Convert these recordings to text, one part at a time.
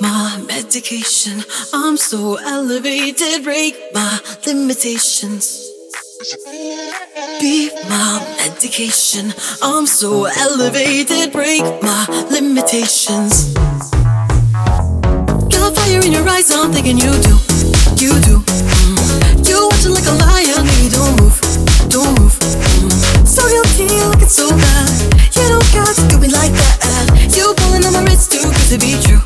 my medication. I'm so elevated, break my limitations. Be my medication. I'm so elevated, break my limitations. Got fire in your eyes, I'm thinking you do, you do. Mm. You watching like a lion, baby, don't move, don't move. Mm. So guilty, looking so bad. You don't got to do me like that. You pulling on my wrist too good to be true.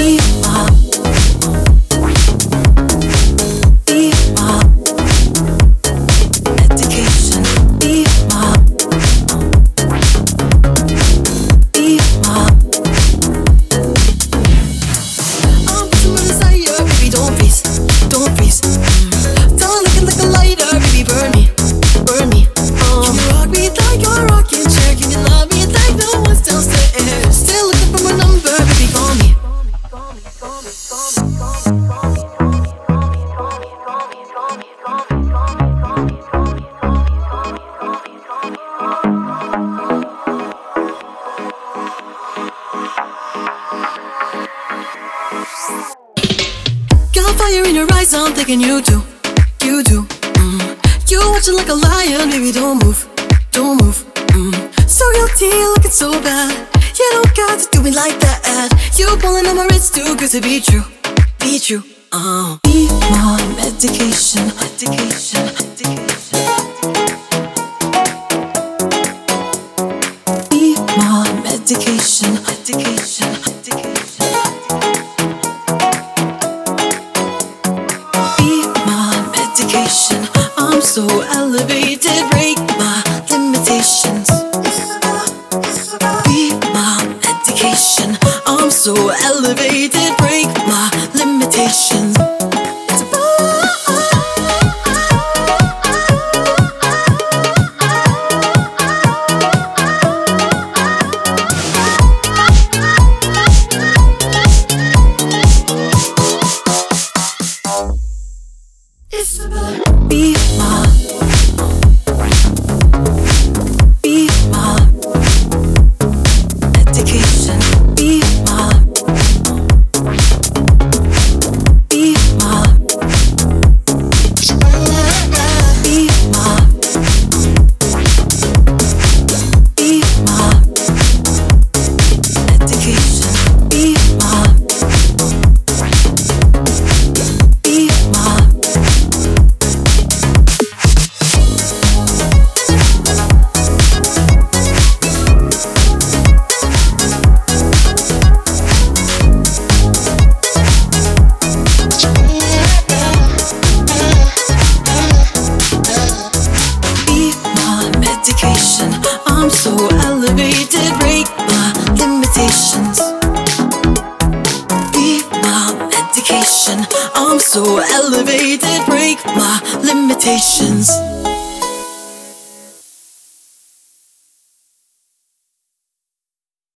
Be fire in your eyes, I'm thinking you do, you do. Mm. You watching like a lion, baby, don't move, don't move. Mm. So guilty, looking so bad. You don't got to do me like that. You pulling on my wrist too good to be true, be true. Uh. Be my medication, medication, medication. Medication, medication. So elevated, break my limitations. Be my medication. I'm so elevated, break my limitations. So elevated, break my limitations. Be my medication. I'm so elevated, break my limitations.